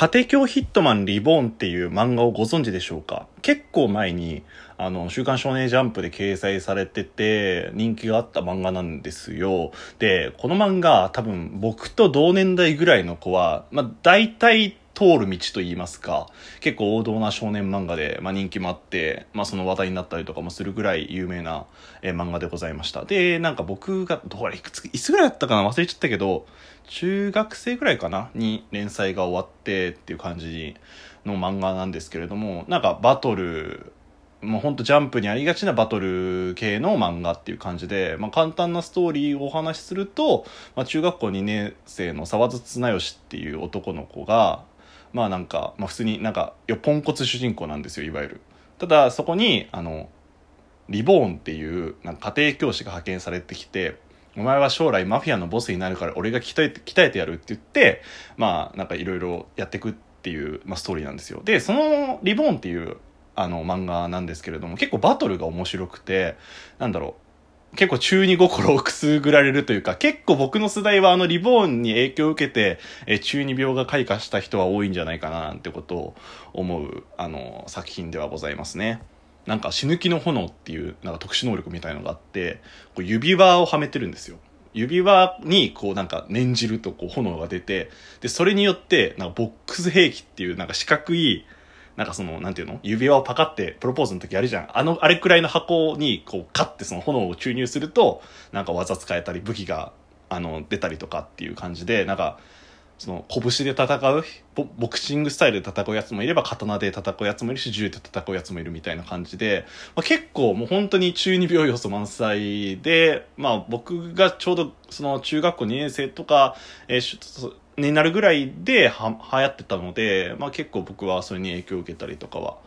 家庭教ヒットマンリボーンっていう漫画をご存知でしょうか？結構前に、あの、週刊少年ジャンプで掲載されてて、人気があった漫画なんですよ。で、この漫画、多分僕と同年代ぐらいの子は、まあ、大体通る道と言いますか、結構王道な少年漫画で、まあ、人気もあって、まあ、その話題になったりとかもするぐらい有名な、えー、漫画でございました。で、なんか僕が、どれ、いくつ、いつぐらいだったかな忘れちゃったけど、中学生ぐらいかなに連載が終わってっていう感じの漫画なんですけれども、なんかバトル、もうほんとジャンプにありがちなバトル系の漫画っていう感じで、まあ、簡単なストーリーをお話しすると、まあ、中学校2年生の沢津綱吉っていう男の子が、まあなんか、まあ普通になんか、よ、ポンコツ主人公なんですよ、いわゆる。ただ、そこに、あの、リボーンっていう、なんか家庭教師が派遣されてきて、お前は将来マフィアのボスになるから俺が鍛えて、鍛えてやるって言って、まあなんかいろいろやっていくっていう、まあ、ストーリーなんですよ。で、そのリボーンっていうあの漫画なんですけれども、結構バトルが面白くて、なんだろう、結構中二心をくすぐられるというか、結構僕の世代はあのリボーンに影響を受けて、え中二病が開花した人は多いんじゃないかななんてことを思う、あの、作品ではございますね。なんか死ぬ気の炎っていうなんか特殊能力みたいのがあって、こう指輪をはめてるんですよ。指輪にこうなんか念じるとこう炎が出て、で、それによってなんかボックス兵器っていうなんか四角いなんかその、なんていうの？指輪をパカってプロポーズの時やるじゃん。あの、あれくらいの箱に、こう、カッてその炎を注入すると、なんか技使えたり、武器が、あの、出たりとかっていう感じで、なんか、その、拳で戦うボ、ボクシングスタイルで戦うやつもいれば、刀で戦うやつもいるし、銃で戦うやつもいるみたいな感じで、まあ、結構もう本当に中二病要素満載で、まあ僕がちょうどその中学校2年生とか、えー、になるぐらいでは流行ってたので、まあ結構僕はそれに影響を受けたりとかは、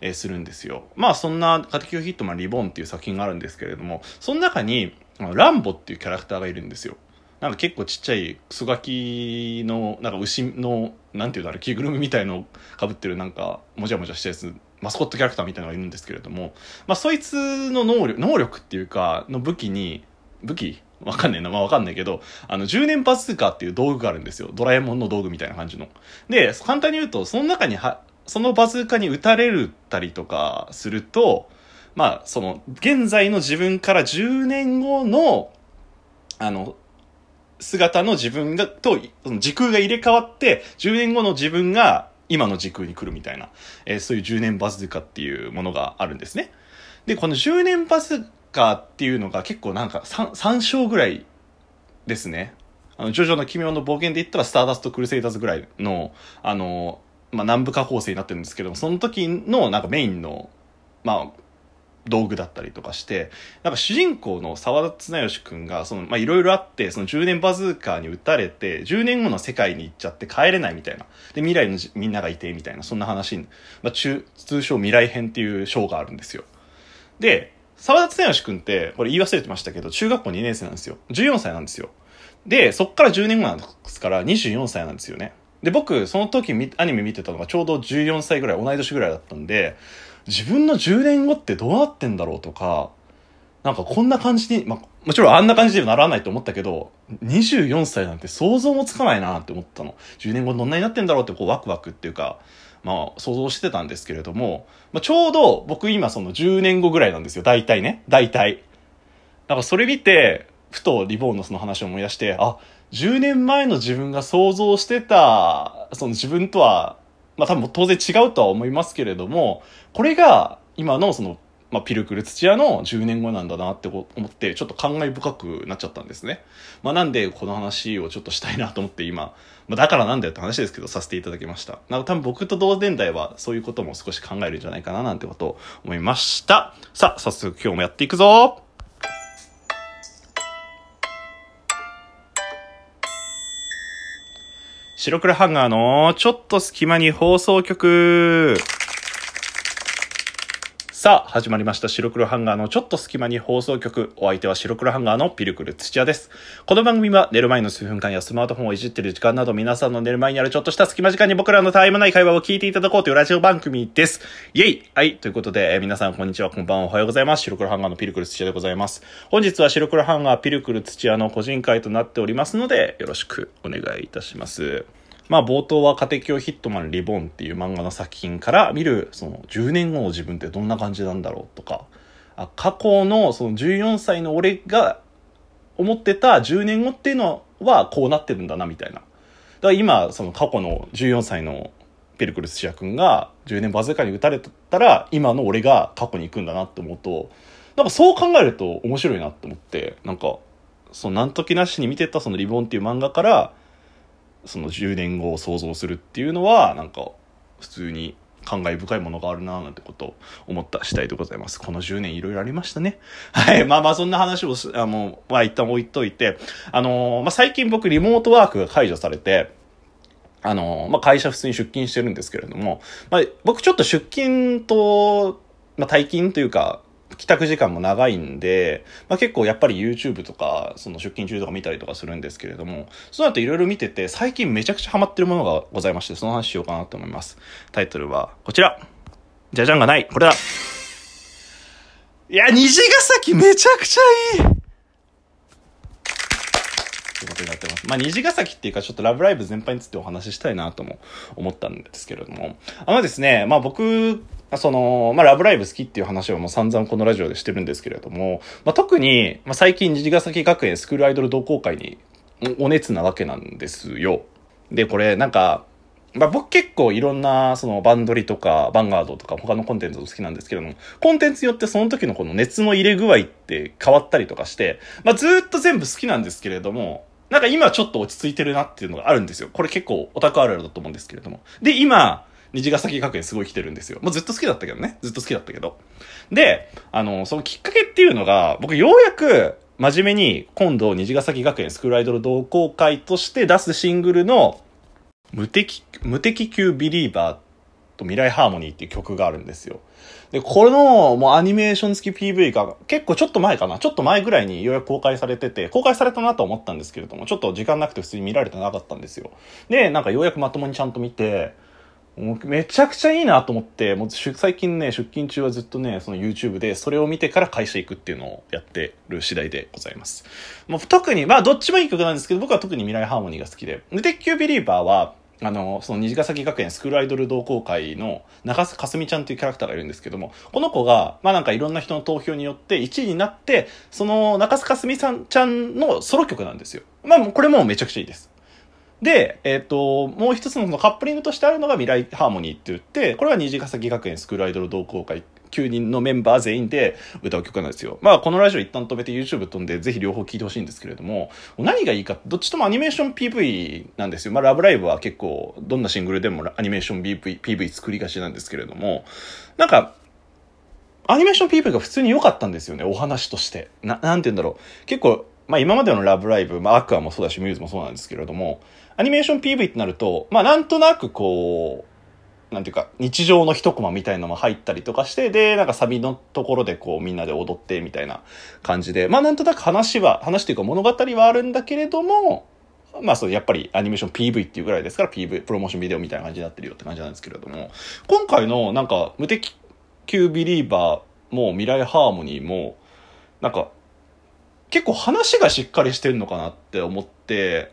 えー、するんですよ。まあそんな、カテキョヒットマンリボンっていう作品があるんですけれども、その中に、ランボっていうキャラクターがいるんですよ。なんか結構ちっちゃいクソガキの、なんか牛の、なんていうんだろう、着ぐるみみたいのを被ってるなんか、もじゃもじゃしたやつ、マスコットキャラクターみたいのがいるんですけれども、まあそいつの能力、能力っていうか、の武器に、武器わかんねえな。まあわかんないけど、あの、10年バズーカーっていう道具があるんですよ。ドラえもんの道具みたいな感じの。で、簡単に言うと、その中には、そのバズーカに撃たれるたりとかすると、まあ、その、現在の自分から10年後の、あの、姿の自分が、と、その時空が入れ替わって、10年後の自分が今の時空に来るみたいな、えー、そういう10年バズーカっていうものがあるんですね。で、この10年バズカーっていうのが結構なんか 3, 3章ぐらいですね。あの、ジョジョの奇妙の冒険で言ったら、スターダスト・クルセイダーズぐらいの、あの、まあ、南部化構成になってるんですけども、その時のなんかメインの、まあ、道具だったりとかして、なんか主人公の沢田綱吉くんが、その、ま、いろいろあって、その10年バズーカーに撃たれて、10年後の世界に行っちゃって帰れないみたいな。で、未来のみんながいて、みたいな、そんな話まあ、中、通称未来編っていう章があるんですよ。で、沢田綱吉くんって、これ言い忘れてましたけど、中学校2年生なんですよ。14歳なんですよ。で、そっから10年後なんですから、24歳なんですよね。で、僕、その時アニメ見てたのがちょうど14歳ぐらい、同い年ぐらいだったんで、自分の10年後ってどうなってんだろうとか、なんかこんな感じに、まあ、もちろんあんな感じにはならないと思ったけど、24歳なんて想像もつかないなって思ったの。10年後どんなになってんだろうってこうワクワクっていうか、まあ、想像してたんですけれども、まあ、ちょうど僕今その10年後ぐらいなんですよ。大体ね。大体。だからそれ見て、ふとリボーンのその話を思い出して、あ、10年前の自分が想像してた、その自分とは、まあ多分当然違うとは思いますけれども、これが今のそのまあ、ピルクル土屋の10年後なんだなって思って、ちょっと感慨深くなっちゃったんですね。まあ、なんでこの話をちょっとしたいなと思って今、まあ、だからなんだよって話ですけど、させていただきました。なんか多分僕と同年代はそういうことも少し考えるんじゃないかななんてことを思いました。さあ、早速今日もやっていくぞ白黒ハンガーのちょっと隙間に放送局。さあ、始まりました。白黒ハンガーのちょっと隙間に放送局。お相手は白黒ハンガーのピルクル土屋です。この番組は寝る前の数分間やスマートフォンをいじってる時間など皆さんの寝る前にあるちょっとした隙間時間に僕らのタイムない会話を聞いていただこうというラジオ番組です。イェイはい。ということで、えー、皆さんこんにちは、こんばんは、おはようございます。白黒ハンガーのピルクル土屋でございます。本日は白黒ハンガーピルクル土屋の個人会となっておりますので、よろしくお願いいたします。まあ冒頭は家庭教ヒットマンリボンっていう漫画の作品から見るその10年後の自分ってどんな感じなんだろうとか、あ過去のその14歳の俺が思ってた10年後っていうのはこうなってるんだなみたいな。だから今その過去の14歳のペルクルスシア君が10年バズーカに撃たれたら今の俺が過去に行くんだなって思うとなんかそう考えると面白いなって思ってなんかその何時なしに見てたそのリボンっていう漫画からその10年後を想像するっていうのはなんか普通に感慨深いものがあるななんてことを思った次第でございます。この10年いろいろありましたね。はい。まあまあそんな話をあの、まあ一旦置いといて、あのー、まあ最近僕リモートワークが解除されて、あの、まあ、会社普通に出勤してるんですけれども、まあ、僕ちょっと出勤と、まあ、退勤というか、帰宅時間も長いんで、まあ、結構やっぱり YouTube とか、その出勤中とか見たりとかするんですけれども、その後いろいろ見てて、最近めちゃくちゃハマってるものがございまして、その話しようかなと思います。タイトルはこちら。じゃじゃんがない。これだ。いや、虹ヶ崎めちゃくちゃいいなってます。まあ、虹ヶ崎っていうか、ちょっとラブライブ全般についてお話ししたいなとも思ったんですけれども。あのですね、まあ僕、その、まあ、ラブライブ好きっていう話はもう散々このラジオでしてるんですけれども、まあ、特に、まあ、最近、虹ヶ崎学園スクールアイドル同好会にお熱なわけなんですよ。で、これ、なんか、まあ、僕結構いろんなそのバンドリとかバンガードとか他のコンテンツも好きなんですけども、コンテンツによってその時のこの熱の入れ具合って変わったりとかして、まあ、ずっと全部好きなんですけれども、なんか今ちょっと落ち着いてるなっていうのがあるんですよ。これ結構オタクあるあるだと思うんですけれども。で、今、虹ヶ崎学園すごい来てるんですよ。もうずっと好きだったけどね。ずっと好きだったけど。で、あの、そのきっかけっていうのが、僕ようやく真面目に今度虹ヶ崎学園スクールアイドル同好会として出すシングルの無敵、無敵級ビリーバーと未来ハーモニーっていう曲があるんですよ。で、この、もうアニメーション付き PV が結構ちょっと前かな。ちょっと前ぐらいにようやく公開されてて、公開されたなと思ったんですけれども、ちょっと時間なくて普通に見られてなかったんですよ。で、なんかようやくまともにちゃんと見て、めちゃくちゃいいなと思って、もう最近ね、出勤中はずっとね、その YouTube でそれを見てから会社行くっていうのをやってる次第でございます。もう特に、まあどっちもいい曲なんですけど、僕は特に未来ハーモニーが好きで。で、鉄球ビリーバーは、あの、その虹ヶ崎学園スクールアイドル同好会の中須かすみちゃんというキャラクターがいるんですけども、この子が、まあなんかいろんな人の投票によって1位になって、その中須かすみさんちゃんのソロ曲なんですよ。まあこれもめちゃくちゃいいです。で、えっ、ー、と、もう一つのカップリングとしてあるのが未来ハーモニーって言って、これは虹ヶ崎学園スクールアイドル同好会9人のメンバー全員で歌う曲なんですよ。まあ、このラジオ一旦止めて YouTube 飛んで、ぜひ両方聴いてほしいんですけれども、何がいいか、どっちともアニメーション PV なんですよ。まあ、ラブライブは結構、どんなシングルでもアニメーション PV, PV 作りがちなんですけれども、なんか、アニメーション PV が普通に良かったんですよね、お話として。な、なんて言うんだろう。結構、まあ今までのラブライブ、まあアクアもそうだし、ミューズもそうなんですけれども、アニメーション PV ってなると、まあなんとなくこう、なんていうか、日常の一コマみたいなのも入ったりとかして、で、なんかサビのところでこうみんなで踊ってみたいな感じで、まあなんとなく話は、話というか物語はあるんだけれども、まあそう、やっぱりアニメーション PV っていうぐらいですから PV、プロモーションビデオみたいな感じになってるよって感じなんですけれども、今回のなんか無敵級ビリーバーも未来ハーモニーも、なんか結構話がしっかりしてるのかなって思って、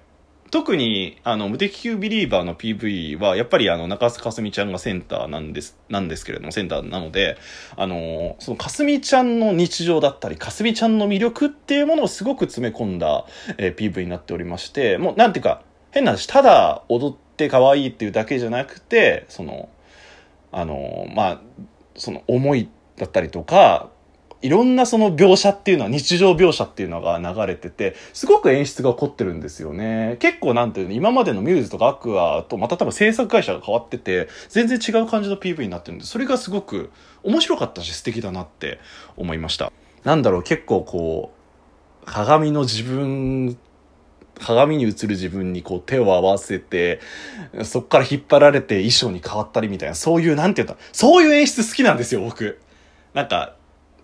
特に、あの、無敵級ビリーバーの PV は、やっぱりあの、中須かすみちゃんがセンターなんです、なんですけれども、センターなので、あの、そのかすみちゃんの日常だったり、かすみちゃんの魅力っていうものをすごく詰め込んだ、えー、PV になっておりまして、もう、なんていうか、変な話、ただ踊って可愛いっていうだけじゃなくて、その、あの、まあ、その思いだったりとか、いろんなその描写っていうのは、日常描写っていうのが流れてて、すごく演出が凝ってるんですよね。結構なんていうの、今までのミューズとかアクアとまた多分制作会社が変わってて、全然違う感じの PV になってるんで、それがすごく面白かったし素敵だなって思いました。なんだろう、結構こう、鏡の自分鏡に映る自分にこう手を合わせて、そっから引っ張られて衣装に変わったりみたいな、そういう、なんて言うんだ、そういう演出好きなんですよ、僕。なんか、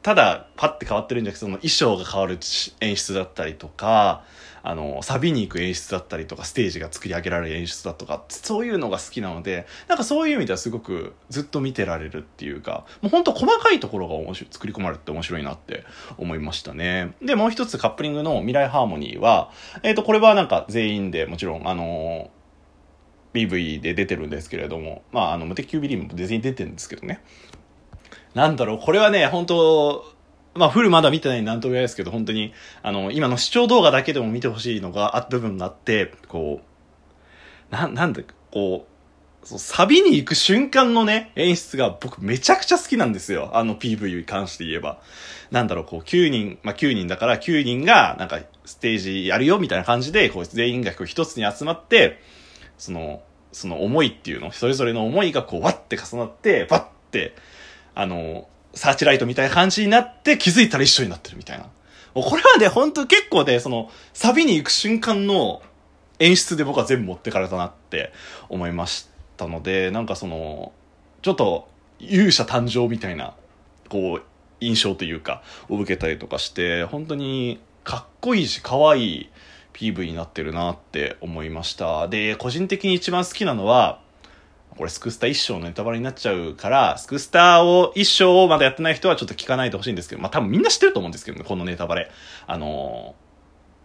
ただパッて変わってるんじゃなくてその衣装が変わる演出だったりとかあのサビに行く演出だったりとかステージが作り上げられる演出だとかそういうのが好きなのでなんかそういう意味ではすごくずっと見てられるっていうかもうほんと細かいところが面白作り込まれて面白いなって思いましたねでもう一つカップリングの「未来ハーモニーは」えっ、ー、とこれはなんか全員でもちろんあの PV で出てるんですけれども、まあ、あの、無敵級ビリーバーも別に出てるんですけどね。なんだろう、これはね、本当まあ、フルまだ見てないんでなんとも言えないですけど、本当に、あの、今の視聴動画だけでも見てほしいのが、あ、部分があって、こう、な、なんで、こう、そう、サビに行く瞬間のね、演出が僕めちゃくちゃ好きなんですよ。あの PV に関して言えば。なんだろう、こう、9人、まあ、9人だから9人が、なんか、ステージやるよみたいな感じで、こう、全員がこう一つに集まって、その、その思いっていうの、それぞれの思いがこう、わって重なって、わって、あの、サーチライトみたいな感じになって気づいたら一緒になってるみたいな。これはね、ほんと結構ね、その、サビに行く瞬間の演出で僕は全部持ってかれたなって思いましたので、なんかその、ちょっと勇者誕生みたいな、こう、印象というか、を受けたりとかして、本当にかっこいいし可愛い PV になってるなって思いました。で、個人的に一番好きなのは、これスクスタ一章のネタバレになっちゃうから、スクスタを一章をまだやってない人はちょっと聞かないでほしいんですけど、まあ多分みんな知ってると思うんですけどね、このネタバレ。あの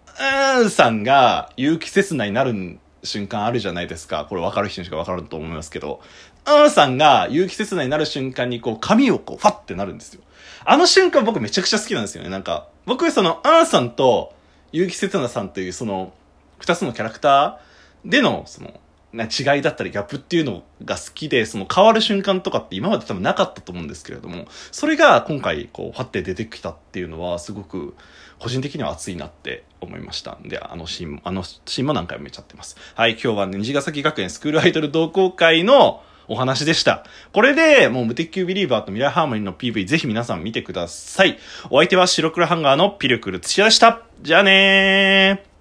ー、うーんさんが結城刹那になる瞬間あるじゃないですか。これ分かる人にしか分かると思いますけど、うーんさんが結城刹那になる瞬間にこう髪をこうファッてなるんですよ。あの瞬間僕めちゃくちゃ好きなんですよね。なんか、僕その、アンさんと結城刹那さんというその、二つのキャラクターでの、その、違いだったりギャップっていうのが好きで、その変わる瞬間とかって今まで多分なかったと思うんですけれども、それが今回こう、ファって出てきたっていうのはすごく個人的には熱いなって思いましたんで、あのシーンも、あのシーンも何回も見ちゃってます。はい、今日はね、虹ヶ崎学園スクールアイドル同好会のお話でした。これで、もう無敵級ビリーバーとミラーハーモニーの PV ぜひ皆さん見てください。お相手は白黒ハンガーのピルクル土屋でした。じゃあねー。